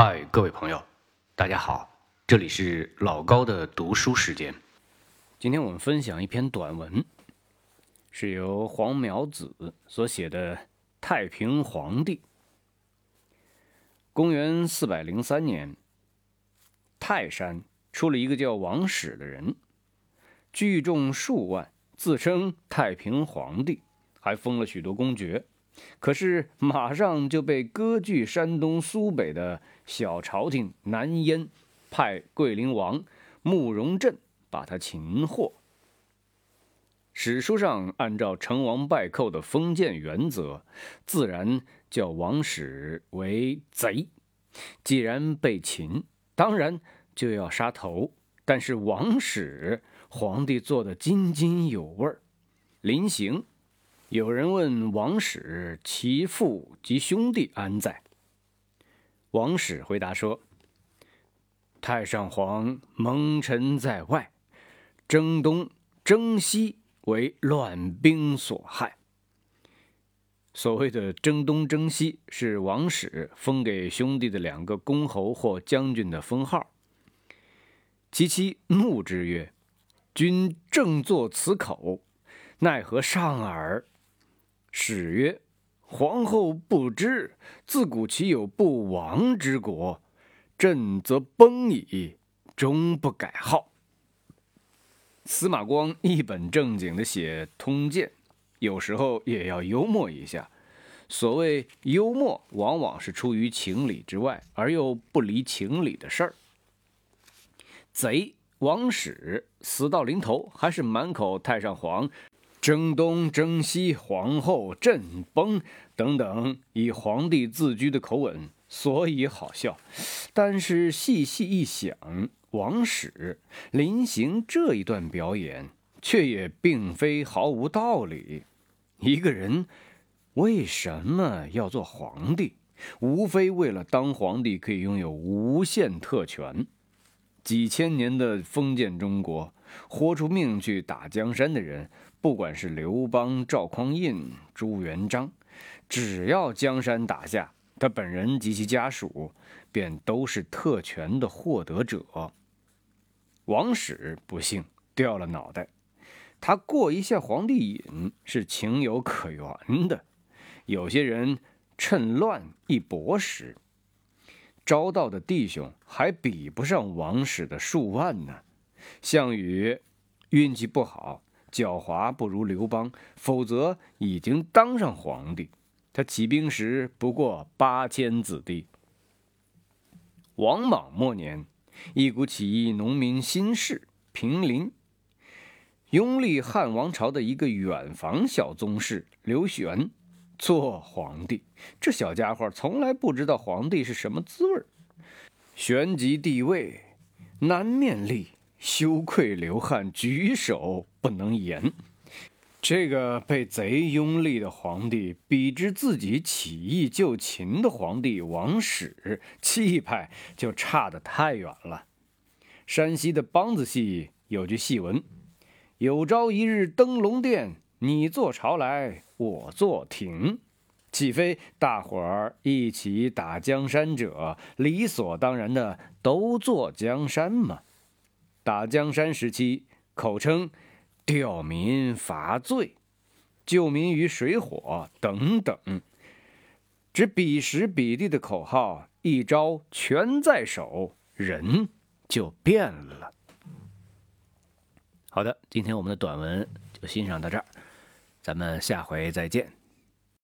嗨，各位朋友，大家好，这里是老高的读书时间。今天我们分享一篇短文，是由黄苗子所写的《太平皇帝》。公元四百零三年，泰山出了一个叫王始的人，聚众数万，自称太平皇帝，还封了许多公爵。可是马上就被割据山东苏北的小朝廷南燕派桂林王慕容振把他擒获。史书上按照成王败寇的封建原则，自然叫王史为贼。既然被擒，当然就要杀头。但是王史，皇帝做的津津有味儿，临行。有人问王始其父及兄弟安在？王始回答说：“太上皇蒙尘在外，征东征西为乱兵所害。”所谓的征东征西，是王始封给兄弟的两个公侯或将军的封号。其妻怒之曰：“君正作此口，奈何上耳？”史曰：“皇后不知，自古岂有不亡之国？朕则崩矣，终不改号。”司马光一本正经的写《通鉴》，有时候也要幽默一下。所谓幽默，往往是出于情理之外而又不离情理的事儿。贼王史死到临头，还是满口太上皇。征东征西，皇后朕崩等等，以皇帝自居的口吻，所以好笑。但是细细一想，王史临行这一段表演，却也并非毫无道理。一个人为什么要做皇帝？无非为了当皇帝可以拥有无限特权。几千年的封建中国，豁出命去打江山的人。不管是刘邦、赵匡胤、朱元璋，只要江山打下，他本人及其家属便都是特权的获得者。王室不幸掉了脑袋，他过一下皇帝瘾是情有可原的。有些人趁乱一搏时，招到的弟兄还比不上王室的数万呢。项羽运气不好。狡猾不如刘邦，否则已经当上皇帝。他起兵时不过八千子弟。王莽末年，一股起义农民新事平林，拥立汉王朝的一个远房小宗室刘玄做皇帝。这小家伙从来不知道皇帝是什么滋味儿旋即帝位，南面立。羞愧流汗，举手不能言。这个被贼拥立的皇帝，比之自己起义救秦的皇帝王始，气派就差得太远了。山西的梆子戏有句戏文：“有朝一日登龙殿，你坐朝来，我坐廷。”岂非大伙儿一起打江山者，理所当然的都坐江山吗？打江山时期，口称吊民伐罪、救民于水火等等，只彼时彼地的口号，一招全在手，人就变了。好的，今天我们的短文就欣赏到这儿，咱们下回再见。